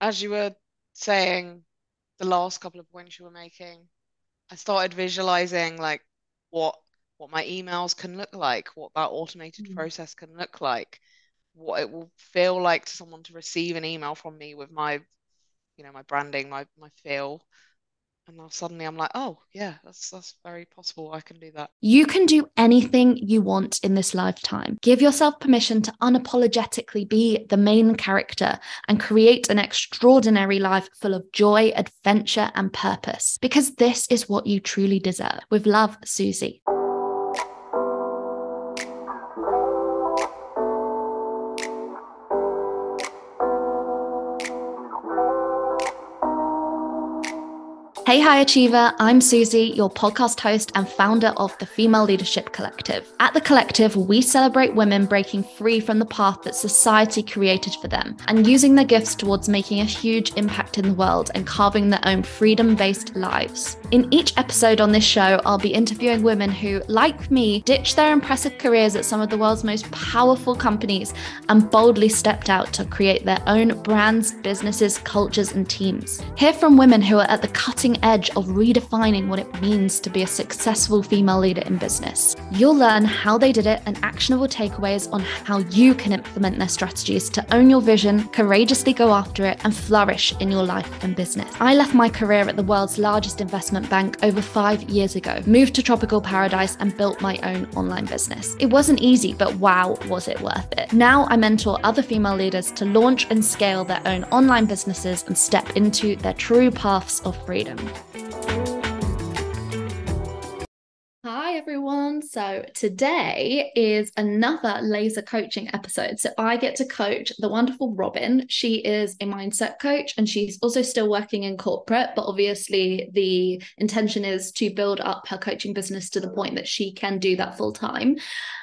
as you were saying, the last couple of points you were making, I started visualizing like what what my emails can look like, what that automated Mm. process can look like, what it will feel like to someone to receive an email from me with my, you know, my branding, my my feel. And now suddenly I'm like, oh yeah, that's that's very possible. I can do that. You can do anything you want in this lifetime. Give yourself permission to unapologetically be the main character and create an extraordinary life full of joy, adventure, and purpose. Because this is what you truly deserve. With love, Suzie. Hey, High Achiever, I'm Suzie, your podcast host and founder of the Female Leadership Collective. At the Collective, we celebrate women breaking free from the path that society created for them and using their gifts towards making a huge impact in the world and carving their own freedom based lives. In each episode on this show, I'll be interviewing women who, like me, ditched their impressive careers at some of the world's most powerful companies and boldly stepped out to create their own brands, businesses, cultures, and teams. Hear from women who are at the cutting edge of redefining what it means to be a successful female leader in business. You'll learn how they did it and actionable takeaways on how you can implement their strategies to own your vision, courageously go after it, and flourish in your life and business. I left my career at the world's largest investment bank over five years ago, moved to tropical paradise, and built my own online business. It wasn't easy, but wow, was it worth it. Now I mentor other female leaders to launch and scale their own online businesses and step into their true paths of freedom. So today is another laser coaching episode. So I get to coach the wonderful Robyn. She is a mindset coach and she's also still working in corporate, but obviously the intention is to build up her coaching business to the point that she can do that full time.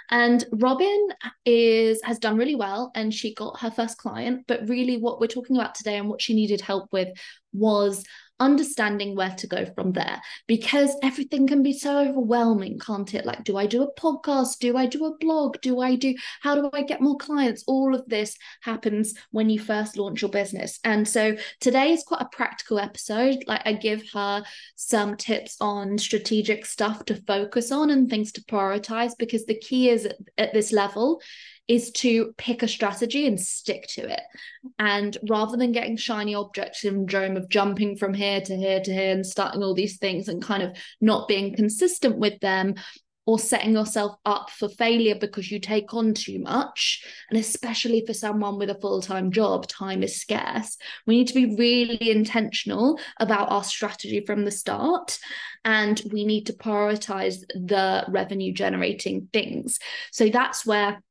And Robyn is has done really well and she got her first client, but really what we're talking about today and what she needed help with was understanding where to go from there because everything can be so overwhelming can't it? Like do i do a podcast? Do i do a blog? Do i do how do i get more clients? All of this happens when you first launch your business. And so today is quite a practical episode. Like i give her some tips on strategic stuff to focus on and things to prioritize because the key is at, at this level is to pick a strategy and stick to it. And rather than getting shiny object syndrome of jumping from here to here to here and starting all these things and kind of not being consistent with them, or setting yourself up for failure because you take on too much. And especially for someone with a full time job, time is scarce. We need to be really intentional about our strategy from the start. And we need to prioritize the revenue generating things. So that's where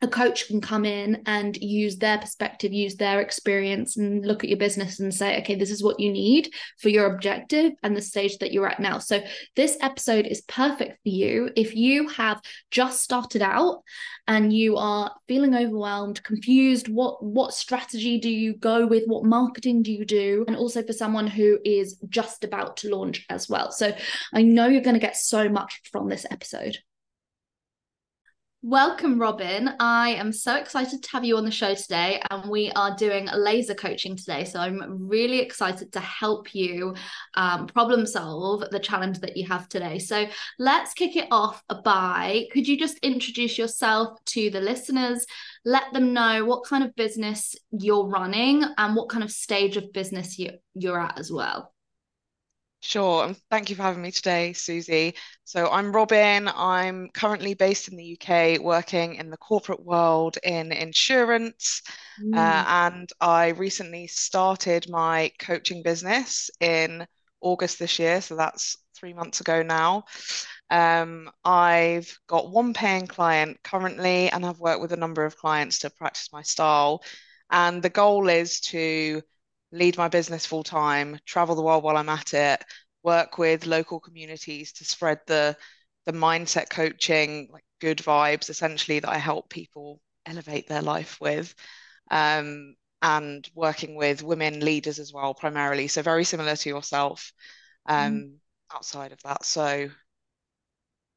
a coach can come in and use their perspective, use their experience, and look at your business and say, okay, this is what you need for your objective and the stage that you're at now. So, this episode is perfect for you if you have just started out and you are feeling overwhelmed, confused. What what strategy do you go with? What marketing do you do? And also for someone who is just about to launch as well. So, I know you're going to get so much from this episode. Welcome, Robyn. I am so excited to have you on the show today, and we are doing laser coaching today. So I'm really excited to help you um, problem solve the challenge that you have today. So let's kick it off by could you just introduce yourself to the listeners? Let them know what kind of business you're running and what kind of stage of business you, you're at as well. Sure, and thank you for having me today, Suzie. So I'm Robyn. I'm currently based in the UK, working in the corporate world in insurance, Mm. uh, and I recently started my coaching business in August this year, so that's three months ago now. Um, I've got one paying client currently, and I've worked with a number of clients to practice my style. And the goal is to lead my business full time, travel the world while I'm at it, work with local communities to spread the the mindset coaching, like good vibes, essentially that I help people elevate their life with. Um, and working with women leaders as well, primarily. So very similar to yourself, um, Mm. outside of that. So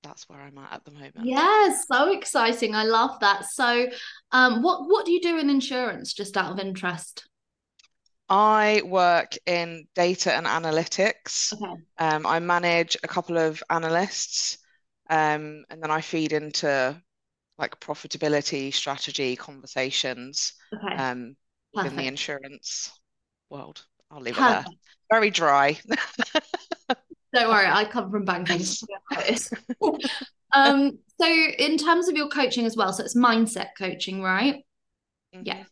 that's where I'm at at the moment. Yeah, so exciting. I love that. So, um, what what do you do in insurance, just out of interest? I work in data and analytics. Okay. Um, I manage a couple of analysts, um, and then I feed into like profitability strategy conversations Okay. um, within the insurance world. I'll leave it there. Very dry. Don't worry, I come from banking. so I know this. Um, so in terms of your coaching as well, so it's mindset coaching, right? Yeah.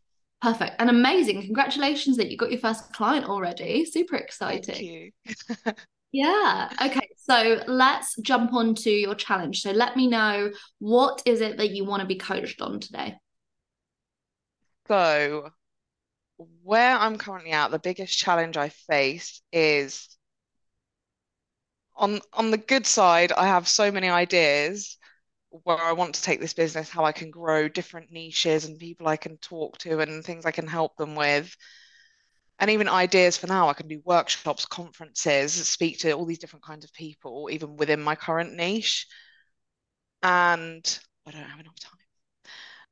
Perfect and amazing. Congratulations that you got your first client already. Super exciting. Thank you. Yeah. Okay. So let's jump on to your challenge. So let me know what is it that you want to be coached on today? So, where I'm currently at, the biggest challenge I face is on on the good side, I have so many ideas where I want to take this business, how I can grow different niches and people I can talk to and things I can help them with. And even ideas for now, I can do workshops, conferences, speak to all these different kinds of people, even within my current niche. And I don't have enough time.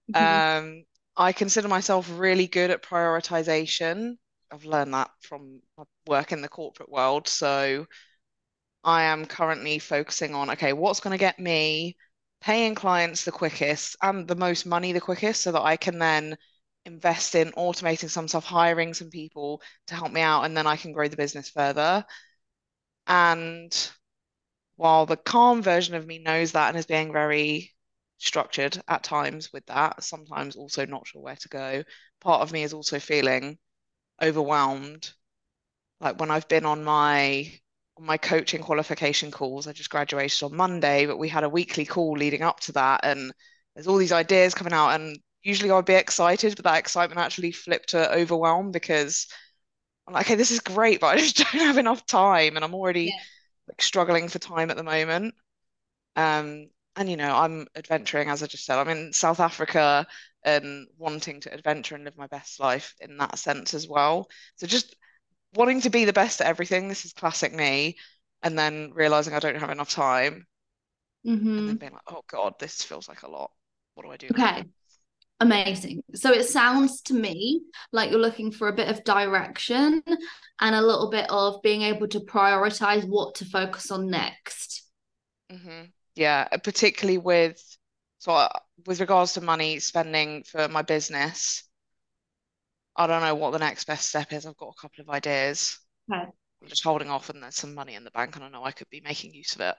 Um, I consider myself really good at prioritization. I've learned that from my work in the corporate world. So I am currently focusing on, okay, what's going to get me paying clients the quickest and the most money the quickest so that I can then invest in automating some stuff, hiring some people to help me out, and then I can grow the business further. And while the calm version of me knows that and is being very structured at times with that, sometimes also not sure where to go, part of me is also feeling overwhelmed. Like when I've been on my my coaching qualification calls, I just graduated on Monday, but we had a weekly call leading up to that, and there's all these ideas coming out, and usually I'd be excited, but that excitement actually flipped to overwhelm because I'm like, okay, this is great, but I just don't have enough time, and I'm already Yeah. like struggling for time at the moment. Um, and you know, I'm adventuring, as I just said, I'm in South Africa and wanting to adventure and live my best life in that sense as well. So just wanting to be the best at everything. This is classic me. And then realizing I don't have enough time, and hmm then being like, oh God, this feels like a lot. What do I do now? Okay. Amazing. So it sounds to me like you're looking for a bit of direction and a little bit of being able to prioritize what to focus on next. hmm Yeah, uh, particularly with so I, with regards to money spending for my business, I don't know what the next best step is. I've got a couple of ideas. Okay. I'm just holding off, and there's some money in the bank, and I know I could be making use of it.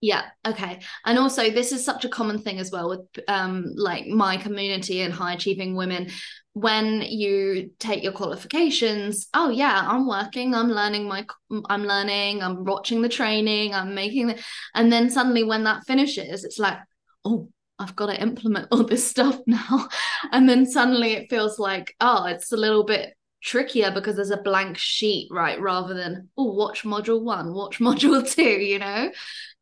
Yeah, okay. And also this is such a common thing as well with um like my community and high achieving women when you take your qualifications, oh yeah, I'm working, I'm learning my I'm learning, I'm watching the training, I'm making the and then suddenly when that finishes, it's like, oh, I've got to implement all this stuff now. And then suddenly it feels like, oh, it's a little bit trickier because there's a blank sheet, right? Rather than, oh, watch module one, watch module two, you know?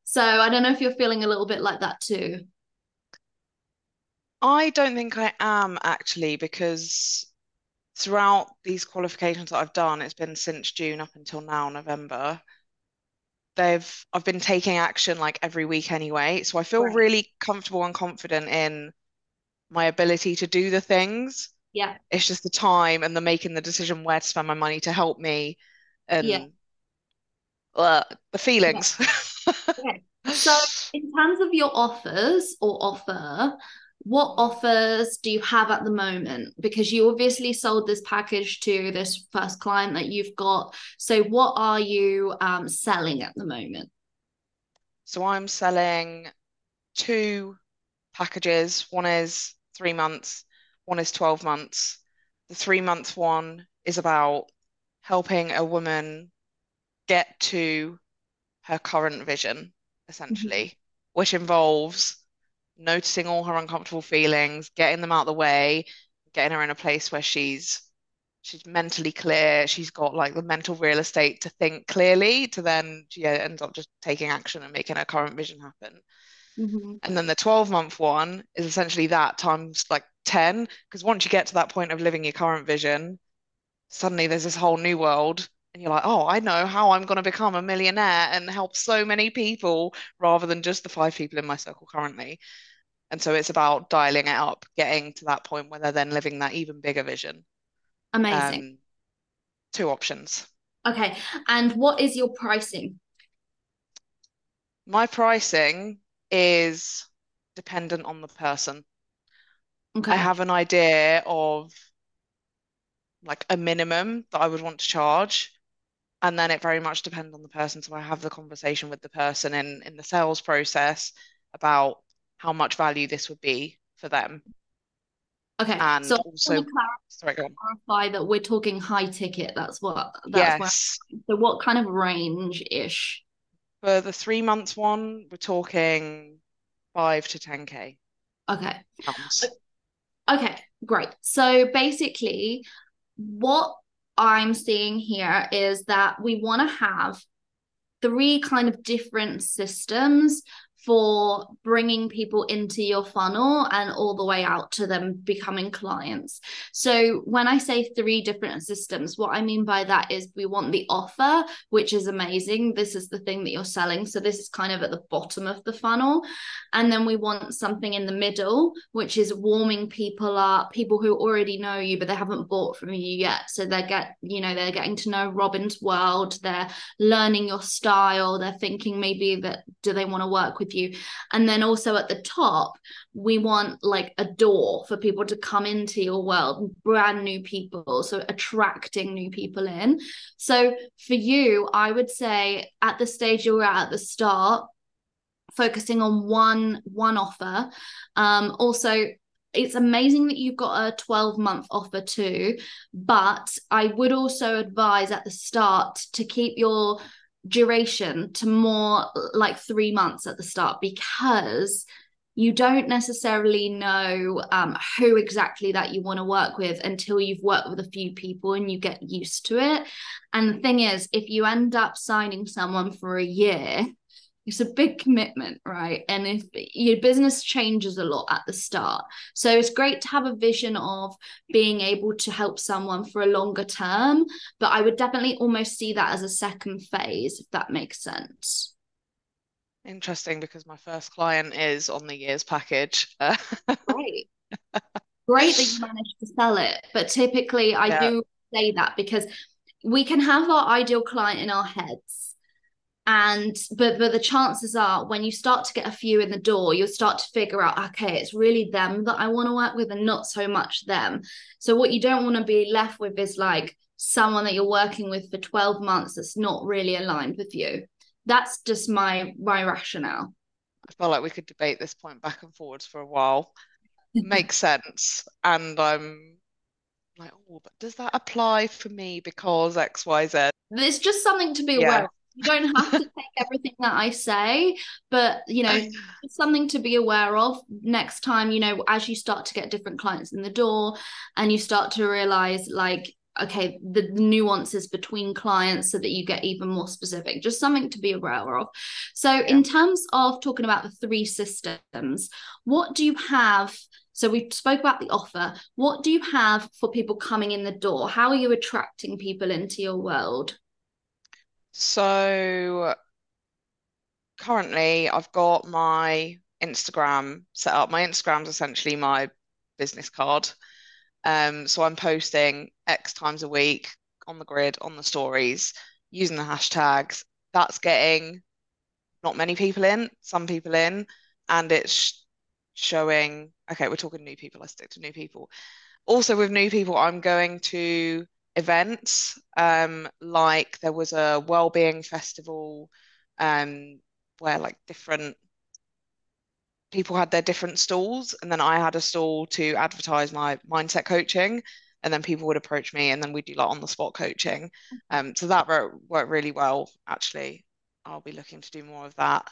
So I don't know if you're feeling a little bit like that too. I don't think I am actually, because throughout these qualifications that I've done, it's been since June up until now, November. They've I've been taking action like every week anyway, so I feel Right. really comfortable and confident in my ability to do the things. Yeah. It's just the time and the making the decision where to spend my money to help me and Yeah. uh, the feelings. Okay. So in terms of your offers or offer, what offers do you have at the moment? Because you obviously sold this package to this first client that you've got. So what are you um, selling at the moment? So I'm selling two packages. One is three months, one is 12 months. The three month one is about helping a woman get to her current vision, essentially, which involves noticing all her uncomfortable feelings, getting them out of the way, getting her in a place where she's she's mentally clear, she's got like the mental real estate to think clearly, to then yeah, ends up just taking action and making her current vision happen. Mhm. And then the 12 month one is essentially that times like 10, because once you get to that point of living your current vision, suddenly there's this whole new world. And you're like, oh, I know how I'm going to become a millionaire and help so many people rather than just the five people in my circle currently. And so it's about dialing it up, getting to that point where they're then living that even bigger vision. Amazing. Um, Two options. Okay. And what is your pricing? My pricing is dependent on the person. Okay. I have an idea of like a minimum that I would want to charge. And then it very much depends on the person. So I have the conversation with the person in in the sales process about how much value this would be for them. Okay. And So also, to sorry, go on. clarify that we're talking high ticket. That's what that's where Yes. so what kind of range ish? For the three months one, we're talking five to 10K Okay. pounds. Okay, great. So basically, what I'm seeing here is that we want to have three kind of different systems for bringing people into your funnel and all the way out to them becoming clients. So, when I say three different systems, what I mean by that is we want the offer, which is amazing. This is the thing that you're selling. So, this is kind of at the bottom of the funnel. And then we want something in the middle, which is warming people up, people who already know you, but they haven't bought from you yet. So, they get, you know, they're getting to know Robyn's world, they're learning your style, they're thinking maybe that do they want to work with you. And then also at the top we want like a door for people to come into your world brand new people so attracting new people in. So for you i would say at the stage you're at at the start focusing on one one offer. Um also it's amazing that you've got a 12 month offer too but i would also advise at the start to keep your duration to more like three months at the start because you don't necessarily know um, who exactly that you want to work with until you've worked with a few people and you get used to it. And the thing is, if you end up signing someone for a year, it's a big commitment, right? And if your business changes a lot at the start. So it's great to have a vision of being able to help someone for a longer term. But I would definitely almost see that as a second phase, if that makes sense. Interesting because my first client is on the year's package. Great. Great that you managed to sell it. But typically, I Yeah. do say that because we can have our ideal client in our heads and but but the chances are when you start to get a few in the door you'll start to figure out okay it's really them that i want to work with and not so much them so what you don't want to be left with is like someone that you're working with for 12 months that's not really aligned with you that's just my my rationale I feel like we could debate this point back and forwards for a while. Makes sense. And I'm like, oh, but does that apply for me because X, Y, Z? it's just something to be Yeah. aware of you don't have to take everything that i say but you know something to be aware of next time you know as you start to get different clients in the door and you start to realize like okay the nuances between clients so that you get even more specific just something to be aware of. So in terms of talking about the three systems what do you have? So we spoke about the offer. What do you have for people coming in the door? How are you attracting people into your world So currently I've got my Instagram set up. My Instagram's essentially my business card. Um, so I'm posting X times a week on the grid, on the stories, using the hashtags. That's getting not many people in, some people in, and it's showing, okay, we're talking new people. I stick to new people. Also with new people, I'm going to events. Um, like there was a well-being festival, um, where like different people had their different stalls, and then I had a stall to advertise my mindset coaching, and then people would approach me, and then we'd do like on the spot coaching. Um, so that worked, really well, actually. I'll be looking to do more of that.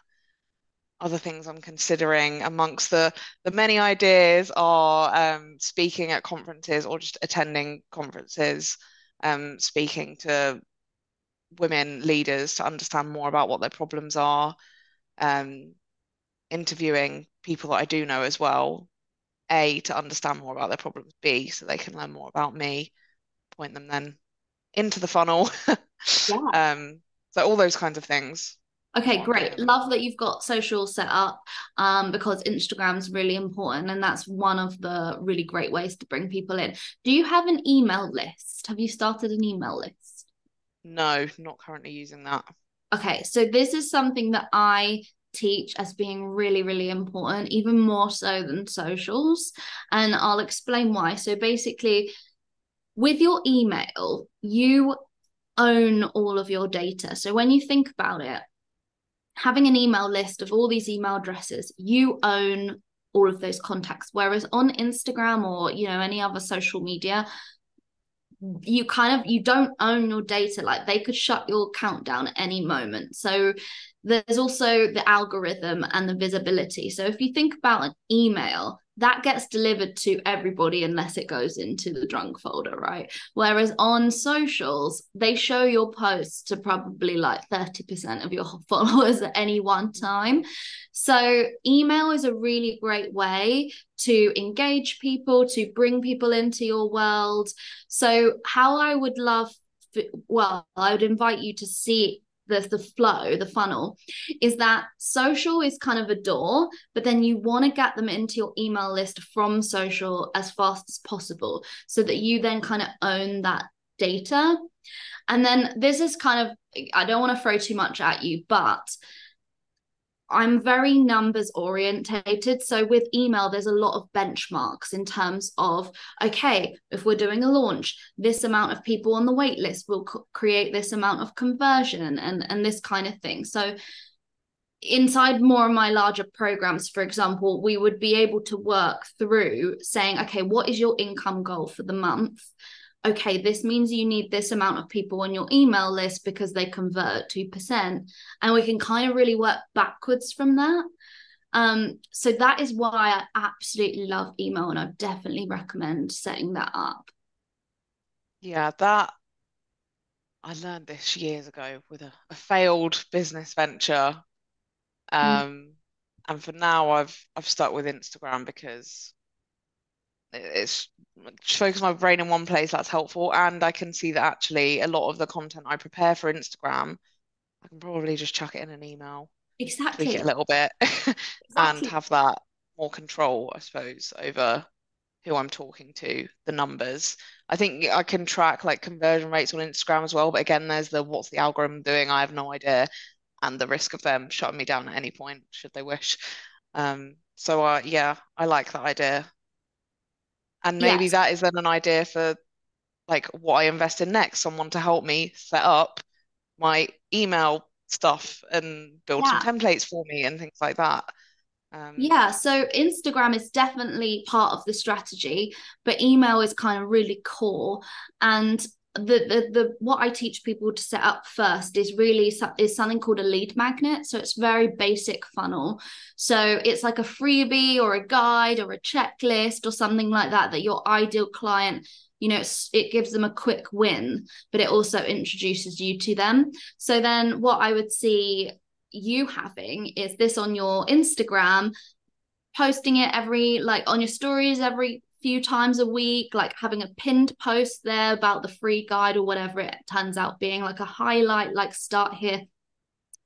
Other things I'm considering amongst the the many ideas are um, speaking at conferences or just attending conferences, um, speaking to women leaders to understand more about what their problems are, um, interviewing people that I do know as well. A, to understand more about their problems. B, so they can learn more about me, point them then into the funnel. Yeah. Um, so all those kinds of things. Okay, great. Love that you've got social set up um, because Instagram's really important and that's one of the really great ways to bring people in. Do you have an email list? Have you started an email list? No, not currently using that. Okay, so this is something that I teach as being really, really important, even more so than socials. And I'll explain why. So basically, with your email, you own all of your data. So when you think about it, having an email list of all these email addresses, you own all of those contacts. Whereas on Instagram or you know any other social media, you kind of you don't own your data. Like they could shut your account down at any moment. So there's also the algorithm and the visibility. So if you think about an email, that gets delivered to everybody unless it goes into the drunk folder, right? Whereas on socials, they show your posts to probably like 30% of your followers at any one time. So, email is a really great way to engage people, to bring people into your world. So, how I would love well, I would invite you to see the the flow the funnel is that social is kind of a door but then you want to get them into your email list from social as fast as possible so that you then kind of own that data. And then this is kind of i don't want to throw too much at you but I'm very numbers orientated. So with email, there's a lot of benchmarks in terms of, okay, if we're doing a launch, this amount of people on the wait list will co- create this amount of conversion and, and this kind of thing. So inside more of my larger programs, for example, we would be able to work through saying, okay, what is your income goal for the month? Okay, this means you need this amount of people on your email list because they convert 2%. And we can kind of really work backwards from that. Um, so that is why I absolutely love email and I definitely recommend setting that up. Yeah, that I learned this years ago with a, a failed business venture. Mm. Um, mm. and for now I've I've stuck with Instagram because it's focus my brain in one place that's helpful. And i can see that actually a lot of the content i prepare for instagram i can probably just chuck it in an email. Exactly tweak it a little bit exactly. and have that more control i suppose over who i'm talking to the numbers. I think i can track like conversion rates on instagram as well but again there's the what's the algorithm doing? I have no idea. And the risk of them shutting me down at any point should they wish. Um so uh, yeah i like that idea and maybe yes. that is then an idea for like what I invest in next, someone to help me set up my email stuff and build yeah. some templates for me and things like that. Um, yeah, so Instagram is definitely part of the strategy, but email is kind of really core. And the, the the what I teach people to set up first is really is something called a lead magnet. So it's very basic funnel. So it's like a freebie or a guide or a checklist or something like that that your ideal client you know it gives them a quick win but it also introduces you to them so then what i would see you having is this on your instagram posting it every like on your stories every few times a week, like having a pinned post there about the free guide or whatever it turns out being, like a highlight, like start here.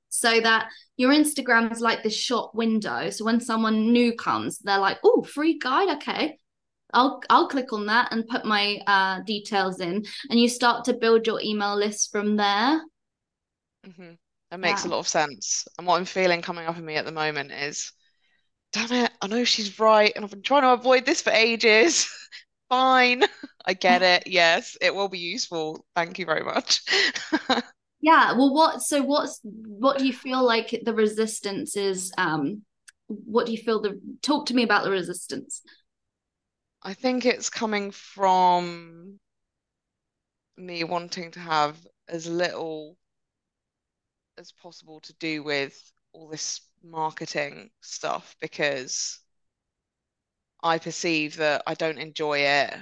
So that your Instagram is like this shop window. So when someone new comes, they're like, oh, free guide. Okay. I'll I'll click on that and put my uh, details in, and you start to build your email list from there. Mm-hmm. That makes yeah. a lot of sense. And what I'm feeling coming up in me at the moment is damn it, I know she's right, and I've been trying to avoid this for ages. Fine, I get it. Yes, it will be useful. Thank you very much. yeah. Well, what? So, what's what do you feel like the resistance is? Um, what do you feel the? Talk to me about the resistance. I think it's coming from me wanting to have as little as possible to do with all this marketing stuff because I perceive that I don't enjoy it.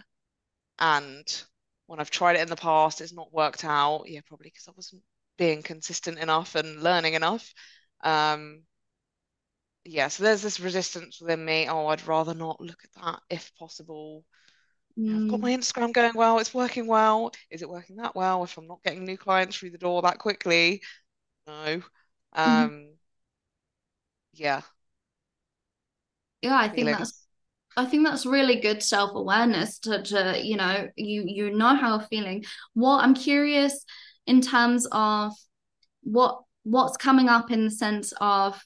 And when I've tried it in the past, it's not worked out. Yeah, probably because I wasn't being consistent enough and learning enough. Um, yeah, so there's this resistance within me. Oh, I'd rather not look at that if possible. Mm. I've got my mm. Instagram going well, it's working well. Is it working that well if I'm not getting new clients through the door that quickly? No. Mm-hmm. Um, mm yeah. Yeah i think that's i think that's really good self-awareness to to you know you you know how I'm feeling. What i'm curious in terms of what what's coming up in the sense of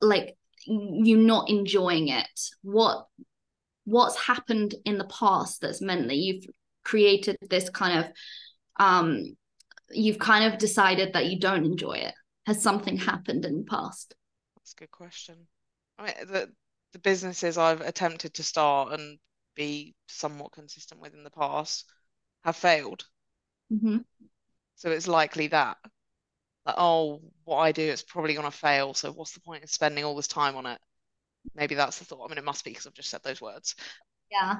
like you not enjoying it. What what's happened in the past that's meant that you've created this kind of um you've kind of decided that you don't enjoy it has something happened in the past that's a good question i mean the the businesses i've attempted to start and be somewhat consistent with in the past have failed mm-hmm. so it's likely that like, oh, what I do is probably going to fail. So what's the point of spending all this time on it? Maybe that's the thought. I mean, it must be because I've just said those words. Yeah.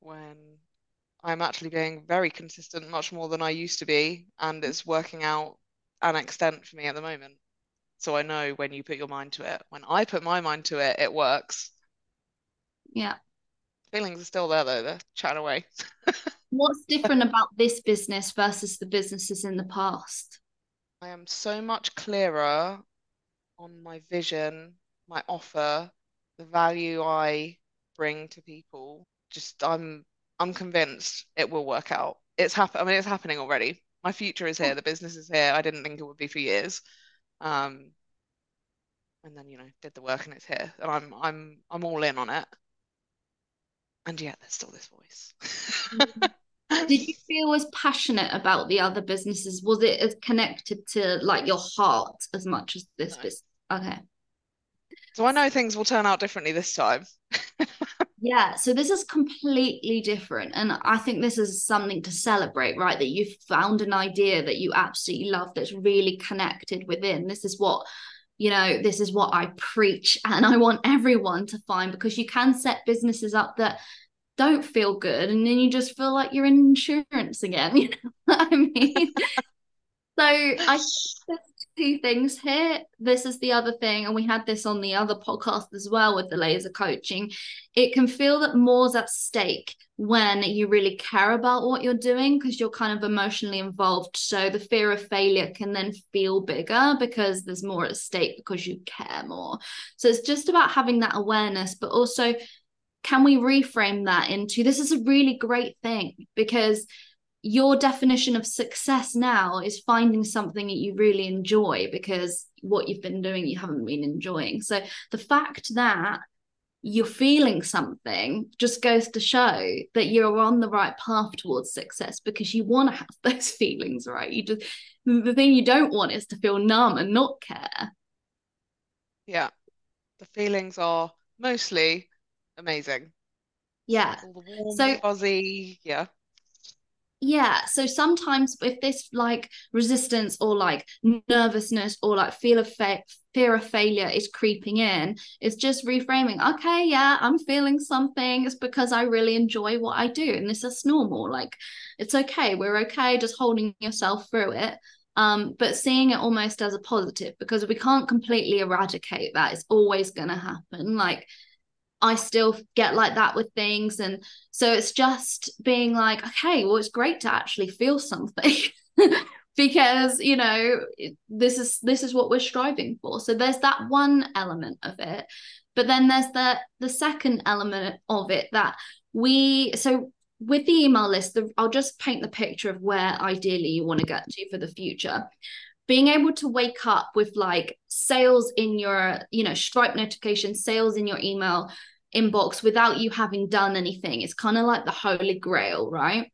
When I'm actually being very consistent, much more than I used to be, and it's working out an extent for me at the moment. So I know when you put your mind to it. When I put my mind to it, it works. Yeah. Feelings are still there though, they're chatting away. What's different about this business versus the businesses in the past? I am so much clearer on my vision, my offer, the value I bring to people. Just I'm I'm convinced it will work out. It's happen I mean it's happening already. My future is here, the business is here. I didn't think it would be for years. Um and then, you know, did the work and it's here. And I'm I'm I'm all in on it. And yet there's still this voice. Did you feel as passionate about the other businesses? Was it as connected to like your heart as much as this no. business? Okay. So I know things will turn out differently this time. yeah, so this is completely different. And I think this is something to celebrate, right? That you've found an idea that you absolutely love that's really connected within. This is what you know, this is what I preach and I want everyone to find because you can set businesses up that don't feel good and then you just feel like you're in insurance again you know what i mean so i two things here. This is the other thing and we had this on the other podcast as well with the laser coaching. It can feel that more's at stake when you really care about what you're doing because you're kind of emotionally involved. So the fear of failure can then feel bigger because there's more at stake because you care more. So it's just about having that awareness but also can we reframe that into this is a really great thing because your definition of success now is finding something that you really enjoy because what you've been doing you haven't been enjoying so the fact that you're feeling something just goes to show that you're on the right path towards success because you want to have those feelings right you just the thing you don't want is to feel numb and not care yeah the feelings are mostly amazing. Yeah. Warm, so fuzzy, yeah. Yeah. So sometimes if this like resistance or like nervousness or like fear of fa- fear of failure is creeping in, it's just reframing. Okay, yeah, I'm feeling something. It's because I really enjoy what I do, and this is normal. Like, it's okay. We're okay. Just holding yourself through it. Um, but seeing it almost as a positive because we can't completely eradicate that. It's always going to happen. Like I still get like that with things. And so it's just being like, okay, well, it's great to actually feel something. because you know this is this is what we're striving for so there's that one element of it but then there's the the second element of it that we so with the email list the, i'll just paint the picture of where ideally you want to get to for the future being able to wake up with like sales in your you know stripe notification sales in your email inbox without you having done anything it's kind of like the holy grail right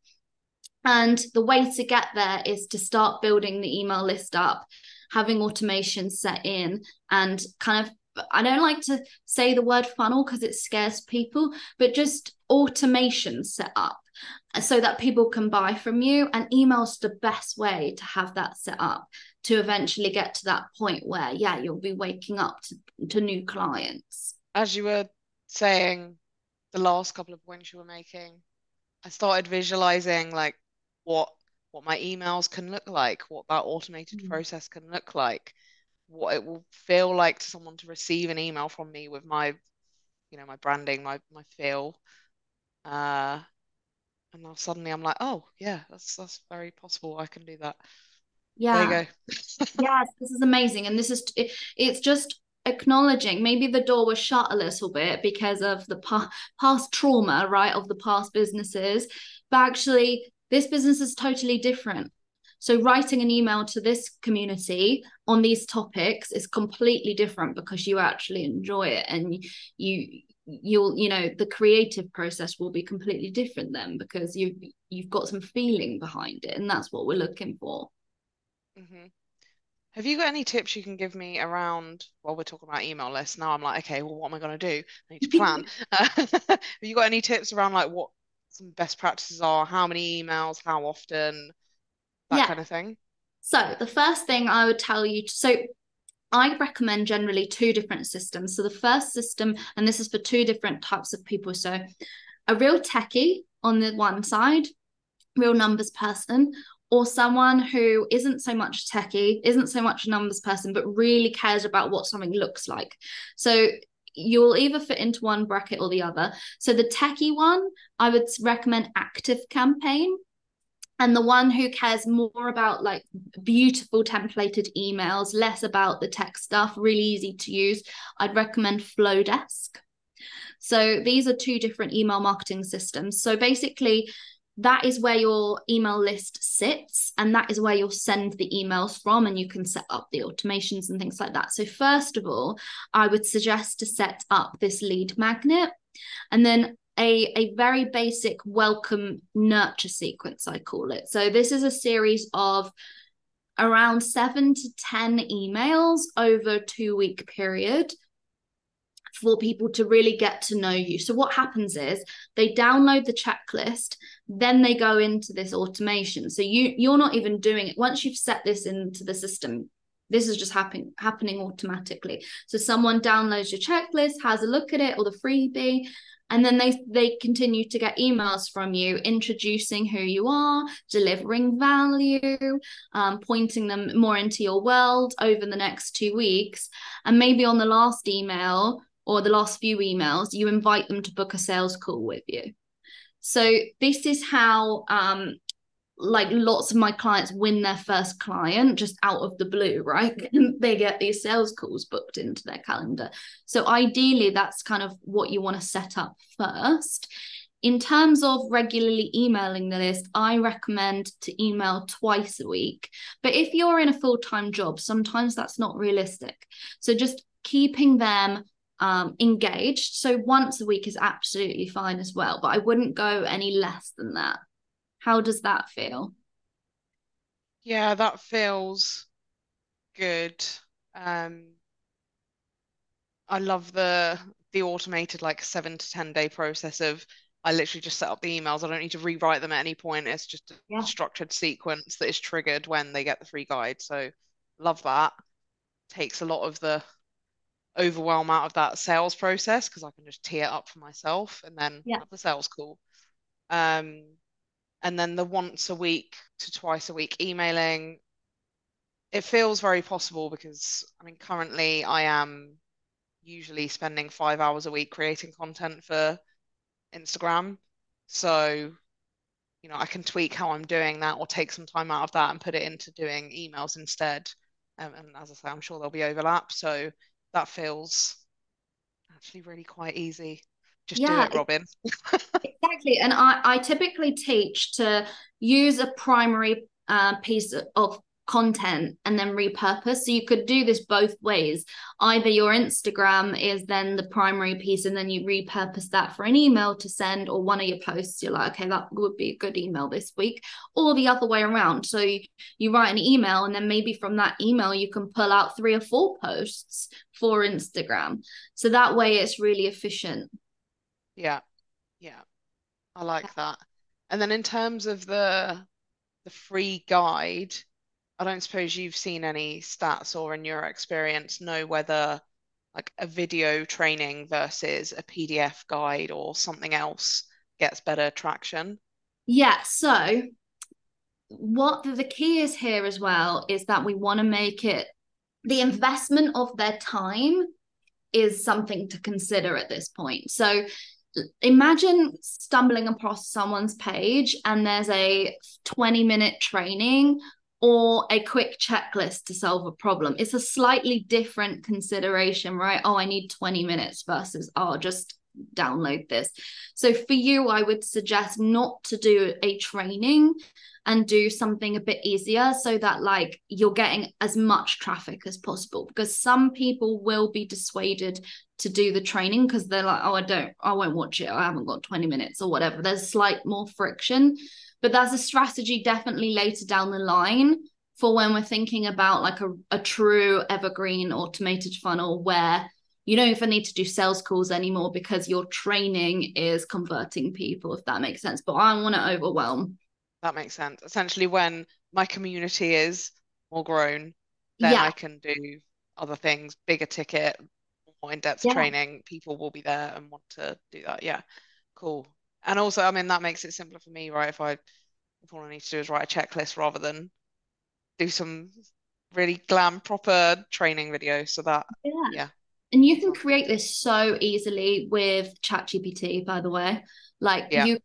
and the way to get there is to start building the email list up having automation set in and kind of I don't like to say the word funnel because it scares people, but just automation set up so that people can buy from you. And email's the best way to have that set up to eventually get to that point where, yeah, you'll be waking up to, to new clients. As you were saying, the last couple of points you were making, I started visualizing like what what my emails can look like, what that automated mm. process can look like, what it will feel like to someone to receive an email from me with my, you know, my branding, my my feel. Uh, and now suddenly I'm like, oh yeah, that's that's very possible. I can do that. Yeah. There you go. yes, this is amazing. And this is it, it's just acknowledging maybe the door was shut a little bit because of the pa- past trauma, right, of the past businesses, but actually this business is totally different. So writing an email to this community on these topics is completely different because you actually enjoy it and you you'll you know the creative process will be completely different then because you've—you've got some feeling behind it and that's what we're looking for mm-hmm. have you got any tips you can give me around while well, we're talking about email lists now i'm like okay well what am i going to do i need to plan have you got any tips around like what some best practices are how many emails how often that yeah. kind of thing so the first thing i would tell you to, so I recommend generally two different systems. So the first system, and this is for two different types of people. So a real techie on the one side, real numbers person, or someone who isn't so much techie, isn't so much a numbers person, but really cares about what something looks like. So you'll either fit into one bracket or the other. So the techie one, I would recommend Active Campaign and the one who cares more about like beautiful templated emails less about the tech stuff really easy to use i'd recommend Flodesk so these are two different email marketing systems so basically that is where your email list sits and that is where you'll send the emails from and you can set up the automations and things like that so first of all i would suggest to set up this lead magnet and then a, a very basic welcome nurture sequence, I call it. So, this is a series of around seven to 10 emails over two week period for people to really get to know you. So, what happens is they download the checklist, then they go into this automation. So, you, you're not even doing it. Once you've set this into the system, this is just happening happening automatically. So someone downloads your checklist, has a look at it or the freebie, and then they they continue to get emails from you introducing who you are delivering value um, pointing them more into your world over the next two weeks and maybe on the last email or the last few emails you invite them to book a sales call with you so this is how um, like lots of my clients win their first client just out of the blue, right? they get these sales calls booked into their calendar. So ideally, that's kind of what you want to set up first. In terms of regularly emailing the list, I recommend to email twice a week. But if you're in a full time job, sometimes that's not realistic. So just keeping them um, engaged. So once a week is absolutely fine as well, but I wouldn't go any less than that. How does that feel? Yeah, that feels good. Um, I love the the automated like seven to ten day process of I literally just set up the emails. I don't need to rewrite them at any point. It's just a yeah. structured sequence that is triggered when they get the free guide. So love that. Takes a lot of the overwhelm out of that sales process because I can just tee it up for myself and then yeah. have the sales call. Um, and then the once a week to twice a week emailing it feels very possible because i mean currently i am usually spending five hours a week creating content for instagram so you know i can tweak how i'm doing that or take some time out of that and put it into doing emails instead um, and as i say i'm sure there'll be overlap so that feels actually really quite easy just yeah, do it, Robyn. exactly. And I, I typically teach to use a primary uh, piece of content and then repurpose. So you could do this both ways. Either your Instagram is then the primary piece and then you repurpose that for an email to send, or one of your posts, you're like, okay, that would be a good email this week, or the other way around. So you, you write an email and then maybe from that email, you can pull out three or four posts for Instagram. So that way it's really efficient. Yeah. Yeah. I like that. And then in terms of the the free guide, I don't suppose you've seen any stats or in your experience know whether like a video training versus a PDF guide or something else gets better traction? Yeah, so what the key is here as well is that we want to make it the investment of their time is something to consider at this point. So imagine stumbling across someone's page and there's a 20 minute training or a quick checklist to solve a problem. It's a slightly different consideration, right? Oh, I need 20 minutes versus, oh, just download this. So for you, I would suggest not to do a training and do something a bit easier so that like you're getting as much traffic as possible because some people will be dissuaded to do the training because they're like oh I don't I won't watch it I haven't got 20 minutes or whatever there's slight more friction but that's a strategy definitely later down the line for when we're thinking about like a, a true evergreen automated funnel where you don't even need to do sales calls anymore because your training is converting people if that makes sense. But i want to overwhelm. That makes sense. Essentially when my community is more grown then yeah. i can do other things bigger ticket more in-depth yeah. training. People will be there and want to do that. Yeah. Cool and also i mean that makes it simpler for me right if i if all i need to do is write a checklist rather than do some really glam proper training video so that yeah, yeah and you can create this so easily with ChatGPT, by the way. Like yeah. you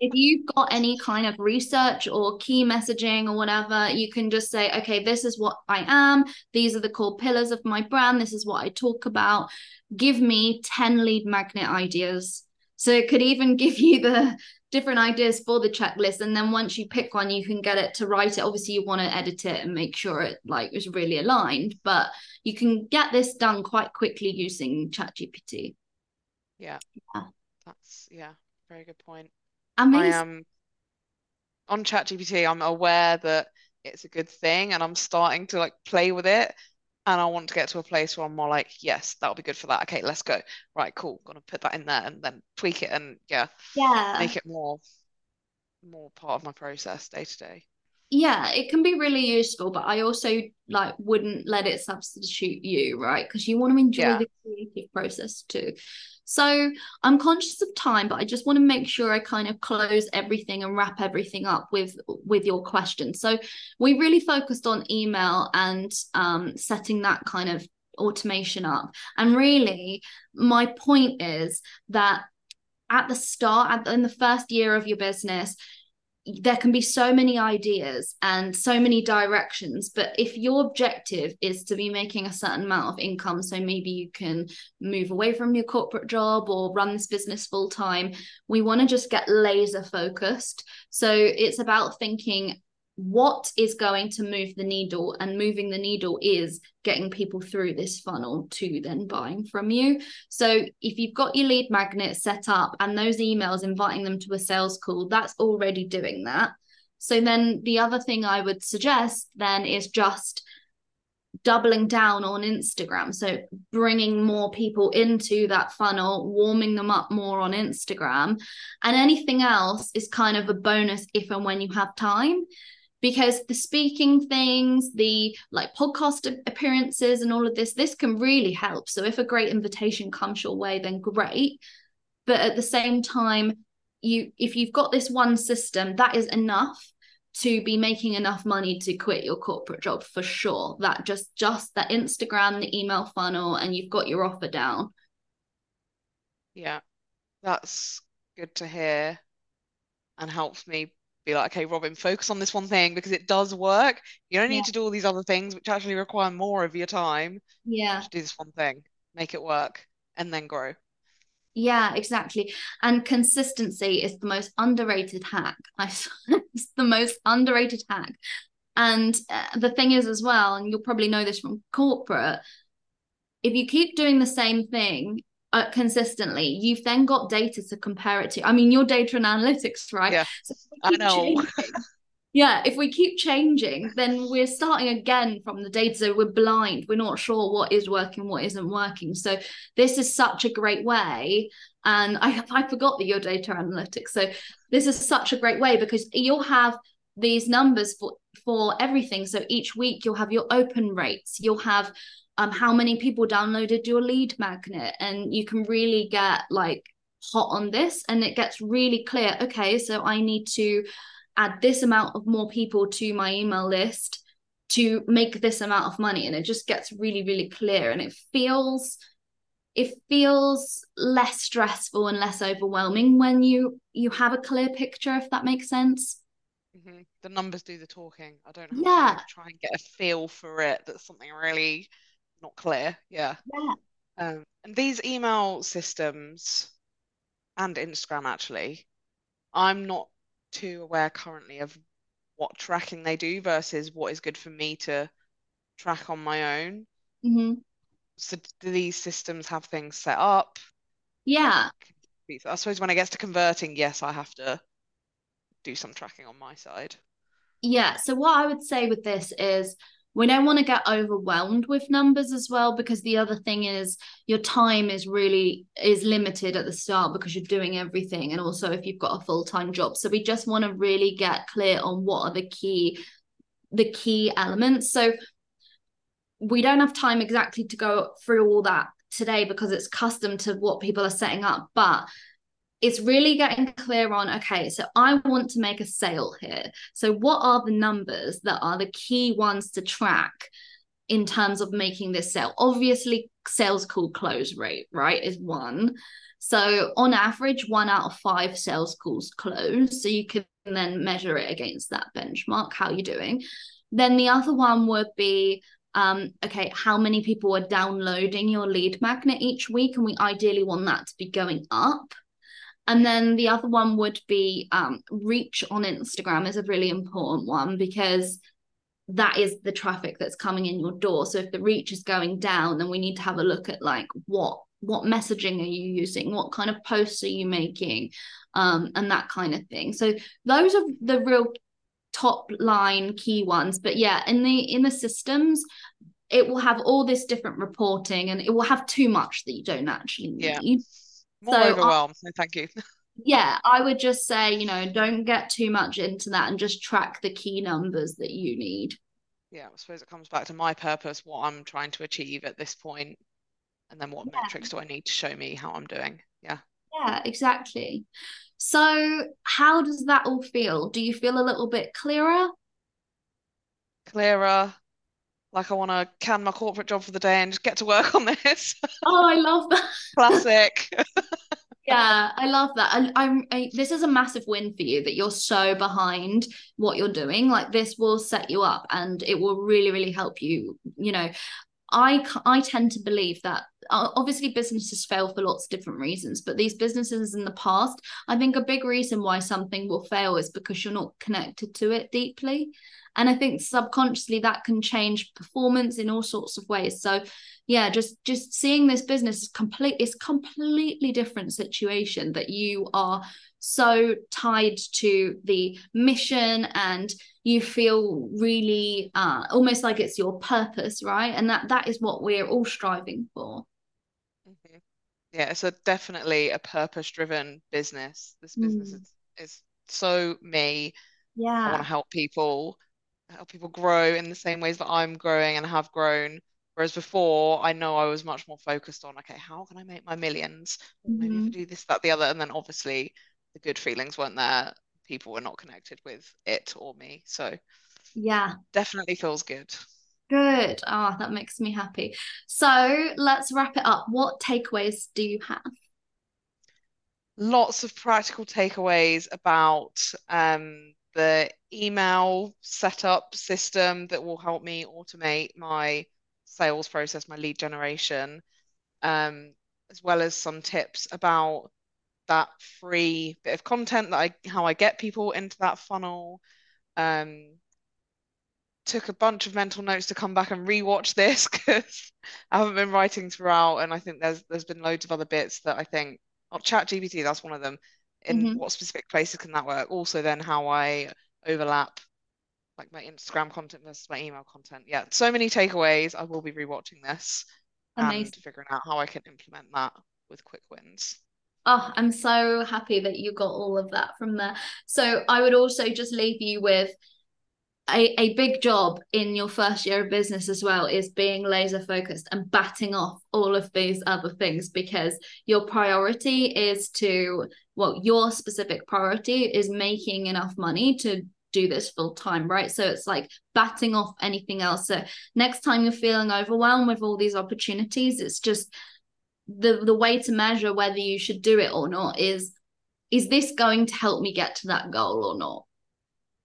if you've got any kind of research or key messaging or whatever, you can just say, okay, this is what I am. These are the core pillars of my brand. This is what I talk about. Give me 10 lead magnet ideas. So it could even give you the different ideas for the checklist. And then once you pick one, you can get it to write it. Obviously, you want to edit it and make sure it like is really aligned, but you can get this done quite quickly using ChatGPT. Yeah. Yeah. That's yeah, very good point. Amazing. I am on ChatGPT, I'm aware that it's a good thing and I'm starting to like play with it. And I want to get to a place where I'm more like, yes, that'll be good for that. Okay, let's go. Right, cool. Gonna put that in there and then tweak it and yeah, yeah, make it more more part of my process day to day yeah it can be really useful but i also like wouldn't let it substitute you right because you want to enjoy yeah. the creative process too so i'm conscious of time but i just want to make sure i kind of close everything and wrap everything up with with your question. So we really focused on email and um, setting that kind of automation up. And really my point is that at the start at in the first year of your business there can be so many ideas and so many directions but if your objective is to be making a certain amount of income so maybe you can move away from your corporate job or run this business full time we want to just get laser focused. So it's about thinking what is going to move the needle and moving the needle is getting people through this funnel to then buying from you so if you've got your lead magnet set up and those emails inviting them to a sales call that's already doing that so then the other thing i would suggest then is just doubling down on Instagram. So bringing more people into that funnel, warming them up more on Instagram. And anything else is kind of a bonus if and when you have time because the speaking things, the like podcast appearances and all of this, this can really help. So if a great invitation comes your way, then great. But at the same time, you if you've got this one system, that is enough to be making enough money to quit your corporate job for sure. That just just that Instagram, the email funnel, and you've got your offer down. Yeah, that's good to hear and helps me be like, okay, Robyn, focus on this one thing because it does work. You don't need yeah. to do all these other things which actually require more of your time. Yeah. Just do this one thing, make it work, and then grow. Yeah, exactly. And consistency is the most underrated hack. I it's the most underrated hack. And uh, the thing is, as well, and you'll probably know this from corporate, if you keep doing the same thing uh, consistently, you've then got data to compare it to. I mean, your data and analytics, right? Yeah, so I know. Yeah, if we keep changing, then we're starting again from the data. So we're blind. We're not sure what is working, what isn't working. So this is such a great way. And I I forgot that your data analytics. So this is such a great way because you'll have these numbers for for everything. So each week you'll have your open rates, you'll have um, how many people downloaded your lead magnet and you can really get like hot on this and it gets really clear okay so i need to add this amount of more people to my email list to make this amount of money and it just gets really really clear and it feels it feels less stressful and less overwhelming when you you have a clear picture if that makes sense mm-hmm. the numbers do the talking i don't yeah. to try and get a feel for it that's something really not clear. Yeah. Yeah. Um, and these email systems and Instagram actually, I'm not too aware currently of what tracking they do versus what is good for me to track on my own. hmm So do these systems have things set up? Yeah. I suppose when it gets to converting, yes, I have to do some tracking on my side. Yeah. So what I would say with this is we don't want to get overwhelmed with numbers as well because the other thing is your time is really is limited at the start because you're doing everything and also if you've got a full-time job. So we just want to really get clear on what are the key the key elements. So we don't have time exactly to go through all that today because it's custom to what people are setting up but it's really getting clear on okay so i want to make a sale here. So what are the numbers that are the key ones to track in terms of making this sale? Obviously sales call close rate right is one. So on average one out of five sales calls close. So you can then measure it against that benchmark how you're doing. Then the other one would be um, okay, how many people are downloading your lead magnet each week? And we ideally want that to be going up. And then the other one would be um, reach on Instagram is a really important one because that is the traffic that's coming in your door. So if the reach is going down, then we need to have a look at like what what messaging are you using, what kind of posts are you making, um, and that kind of thing. So those are the real top line key ones. But yeah, in the in the systems, it will have all this different reporting, and it will have too much that you don't actually need. Yeah. More So, overwhelmed. No, thank you. yeah, I would just say, you know, don't get too much into that and just track the key numbers that you need. Yeah, I suppose it comes back to my purpose, what I'm trying to achieve at this point, and then what Yeah. metrics do I need to show me how I'm doing? Yeah. Yeah, exactly. So, how does that all feel? Do you feel a little bit clearer? Clearer, like I want to can my corporate job for the day and just get to work on this. Oh, I love that. Classic. Yeah, I love that. And I'm I, this is a massive win for you that you're so behind what you're doing. Like this will set you up and it will really, really help you. You know, I I tend to believe that obviously businesses fail for lots of different reasons, but these businesses in the past, I think a big reason why something will fail is because you're not connected to it deeply. And I think subconsciously that can change performance in all sorts of ways. So yeah, just just seeing this business is complete it's completely different situation that you are so tied to the mission and you feel really uh almost like it's your purpose right and that that is what we're all striving for Mhm. Yeah, it's a definitely a purpose-driven business. This business Mm. is, is so me. yeah I want to help people, help people grow in the same ways that I'm growing and have grown. Whereas before, I know I was much more focused on, okay, how can I make my millions? Or maybe if I Mhm. do this, that, the other. And then obviously the good feelings weren't there. People were not connected with it or me. So yeah definitely feels good. good ah that makes me happy so let's wrap it up what takeaways do you have lots of practical takeaways about um, the email setup system that will help me automate my sales process, my lead generation, um, as well as some tips about that free bit of content that I how I get people into that funnel. Um, took a bunch of mental notes to come back and rewatch this because I haven't been writing throughout, and I think there's there's been loads of other bits that I think, oh, ChatGPT, that's one of them. In Mhm. what specific places can that work? Also, then how I overlap like my Instagram content versus my email content. Yeah, so many takeaways. I will be rewatching this and amazing figuring out how I can implement that with quick wins. Oh, I'm so happy that you got all of that from there. So I would also just leave you with a, a big job in your first year of business as well is being laser focused and batting off all of these other things because your priority is to, well, your specific priority is making enough money to do this full time, right? So it's like batting off anything else. So next time you're feeling overwhelmed with all these opportunities, it's just the the way to measure whether you should do it or not is is this going to help me get to that goal or not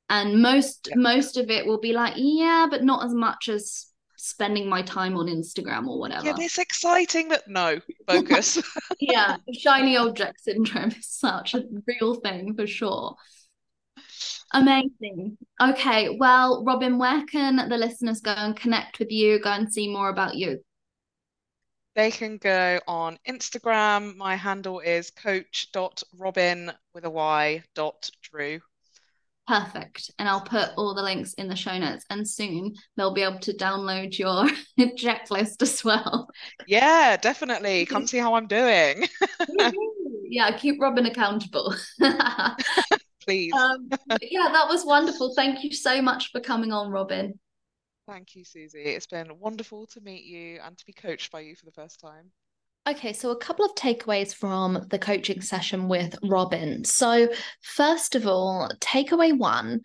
and most Yeah. most of it will be like yeah but not as much as spending my time on instagram or whatever Yeah, it's exciting that no, focus. yeah shiny object syndrome is such a real thing for sure Amazing. Okay. Well, Robyn, where can the listeners go and connect with you, go and see more about you? They can go on Instagram. My handle is coach.robin with a Y dot Drew. Perfect. And I'll put all the links in the show notes and soon they'll be able to download your checklist as well. Yeah, definitely. Come see how I'm doing. yeah, keep Robyn accountable. Please. Um, yeah, that was wonderful. Thank you so much for coming on, Robyn. Thank you, Suzie. It's been wonderful to meet you and to be coached by you for the first time. Okay, so a couple of takeaways from the coaching session with Robyn. So, first of all, takeaway one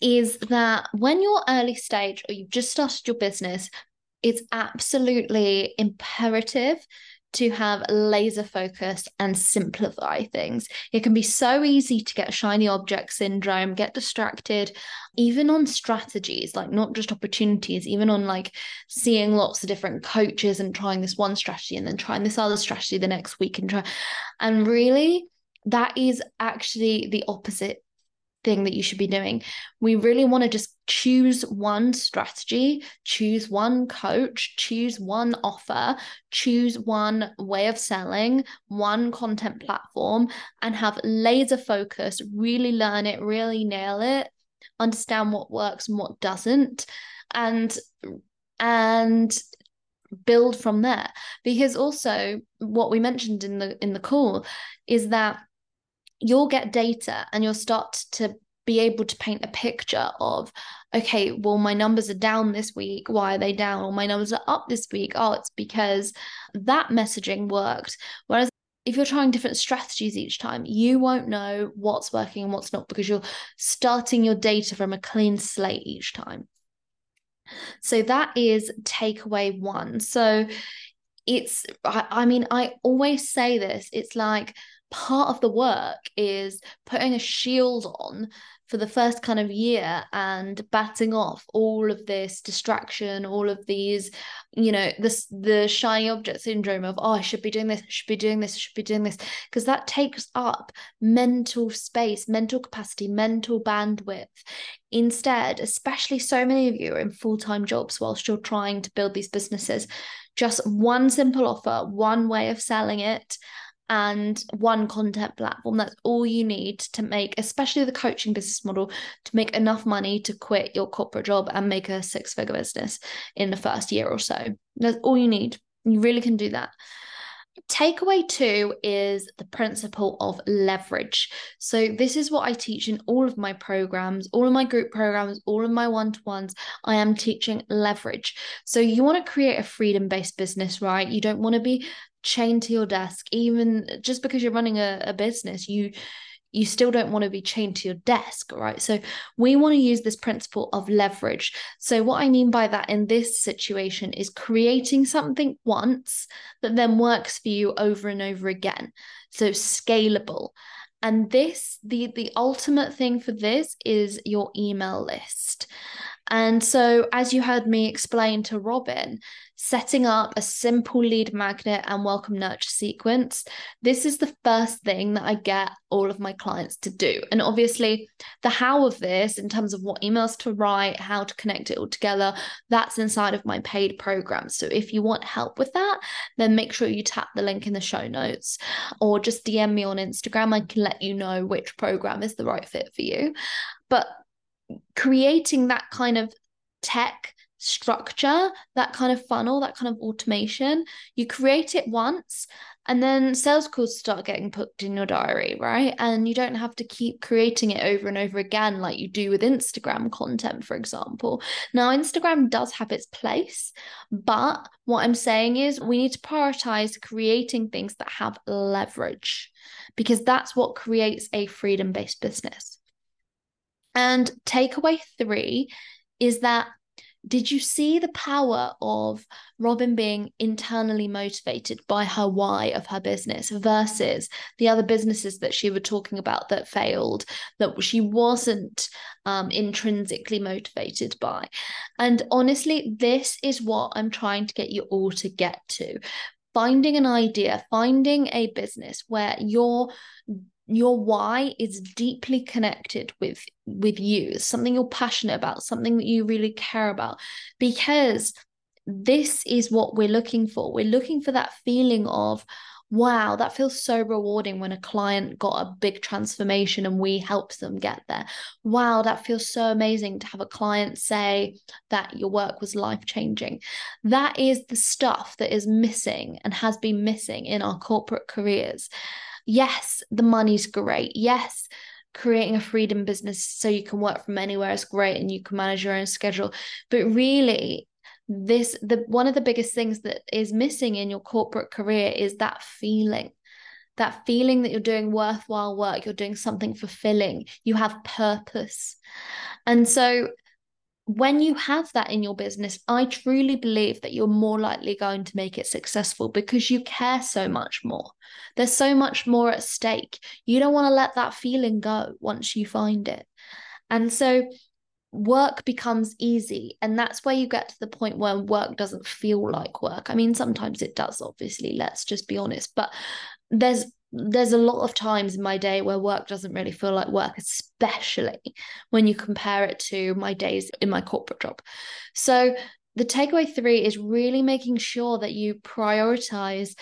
is that when you're early stage or you've just started your business, it's absolutely imperative to have laser focus and simplify things. It can be so easy to get shiny object syndrome, get distracted, even on strategies, like not just opportunities, even on like seeing lots of different coaches and trying this one strategy and then trying this other strategy the next week and try. And really, that is actually the opposite thing that you should be doing. We really want to just choose one strategy, choose one coach, choose one offer, choose one way of selling, one content platform, and have laser focus, really learn it, really nail it, understand what works and what doesn't, and and build from there because also what we mentioned in the in the call is that you'll get data and you'll start to be able to paint a picture of okay well my numbers are down this week. Why are they down? Or my numbers are up this week. Oh it's because that messaging worked. Whereas if you're trying different strategies each time you won't know what's working and what's not because you're starting your data from a clean slate each time. So that is takeaway one. So it's I, I mean i always say this it's like part of the work is putting a shield on for the first kind of year and batting off all of this distraction all of these you know this the shiny object syndrome of oh i should be doing this I should be doing this I should be doing this because that takes up mental space mental capacity mental bandwidth. Instead especially so many of you are in full-time jobs whilst you're trying to build these businesses just one simple offer one way of selling it and one content platform. That's all you need to make, especially the coaching business model, to make enough money to quit your corporate job and make a six figure business in the first year or so. That's all you need. You really can do that. Takeaway two is the principle of leverage. So, this is what I teach in all of my programs, all of my group programs, all of my one to ones. I am teaching leverage. So, you want to create a freedom based business, right? You don't want to be chained to your desk even just because you're running a, a business you you still don't want to be chained to your desk, right? So we want to use this principle of leverage. So what I mean by that in this situation is creating something once that then works for you over and over again. So scalable. And this, the the ultimate thing for this is your email list. And so, as you heard me explain to Robyn, setting up a simple lead magnet and welcome nurture sequence, this is the first thing that I get all of my clients to do. And obviously, the how of this, in terms of what emails to write, how to connect it all together, that's inside of my paid program. So, if you want help with that, then make sure you tap the link in the show notes or just DM me on Instagram. I can let you know which program is the right fit for you. But creating that kind of tech structure, that kind of funnel, that kind of automation, you create it once and then sales calls start getting put in your diary, right? And you don't have to keep creating it over and over again like you do with Instagram content, for example. Now, Instagram does have its place, but what I'm saying is we need to prioritize creating things that have leverage because that's what creates a freedom based business. And takeaway three is that did you see the power of Robyn being internally motivated by her why of her business versus the other businesses that she was talking about that failed, that she wasn't um, intrinsically motivated by? And honestly, this is what I'm trying to get you all to get to. Finding an idea, finding a business where you're your why is deeply connected with with you. Something you're passionate about something that you really care about because this is what we're looking for. We're looking for that feeling of wow that feels so rewarding when a client got a big transformation and we helped them get there. Wow that feels so amazing to have a client say that your work was life changing that is the stuff that is missing and has been missing in our corporate careers yes, the money's great. Yes, creating a freedom business so you can work from anywhere is great and you can manage your own schedule. But really, this the one of the biggest things that is missing in your corporate career is that feeling that feeling that you're doing worthwhile work you're doing something fulfilling you have purpose and so when you have that in your business, I truly believe that you're more likely going to make it successful because you care so much more. There's so much more at stake. You don't want to let that feeling go once you find it. And so work becomes easy. And that's where you get to the point where work doesn't feel like work. I mean, sometimes it does, obviously, let's just be honest. But there's there's a lot of times in my day where work doesn't really feel like work, especially when you compare it to my days in my corporate job. So, the takeaway three is really making sure that you prioritize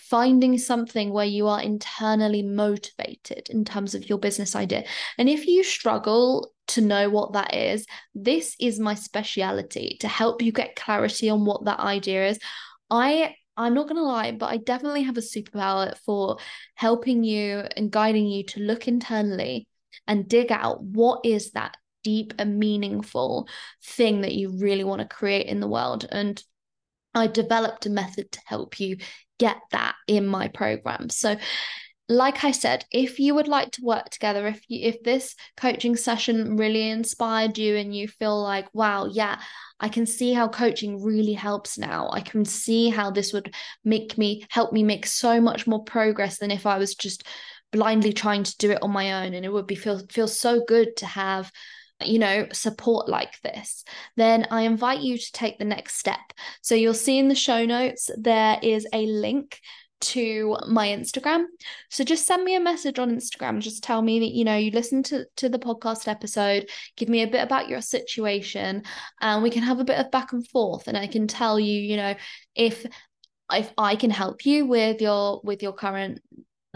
finding something where you are internally motivated in terms of your business idea. And if you struggle to know what that is, this is my speciality to help you get clarity on what that idea is. I I'm not going to lie, but I definitely have a superpower for helping you and guiding you to look internally and dig out what is that deep and meaningful thing that you really want to create in the world. And I developed a method to help you get that in my program. So like I said, if you would like to work together, if you if this coaching session really inspired you and you feel like, wow, yeah, I can see how coaching really helps now. I can see how this would make me help me make so much more progress than if I was just blindly trying to do it on my own. And it would be feel feel so good to have you know, support like this, then I invite you to take the next step. So you'll see in the show notes, there is a link to my Instagram. So just send me a message on Instagram. Just tell me that, you know, you listen to, to the podcast episode, give me a bit about your situation, and we can have a bit of back and forth. And I can tell you, you know, if if I can help you with your with your current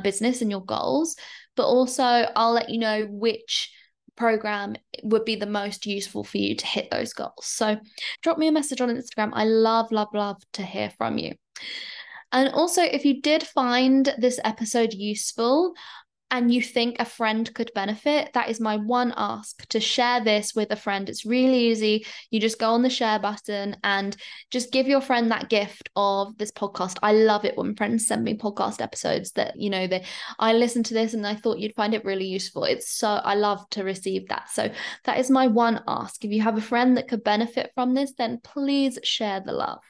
business and your goals, but also I'll let you know which program would be the most useful for you to hit those goals. So drop me a message on Instagram. I love, love, love to hear from you. And also, if you did find this episode useful, and you think a friend could benefit, that is my one ask to share this with a friend. It's really easy. You just go on the share button and just give your friend that gift of this podcast. I love it when friends send me podcast episodes that, you know, they I listened to this and I thought you'd find it really useful. It's so I love to receive that. So that is my one ask. If you have a friend that could benefit from this, then please share the love.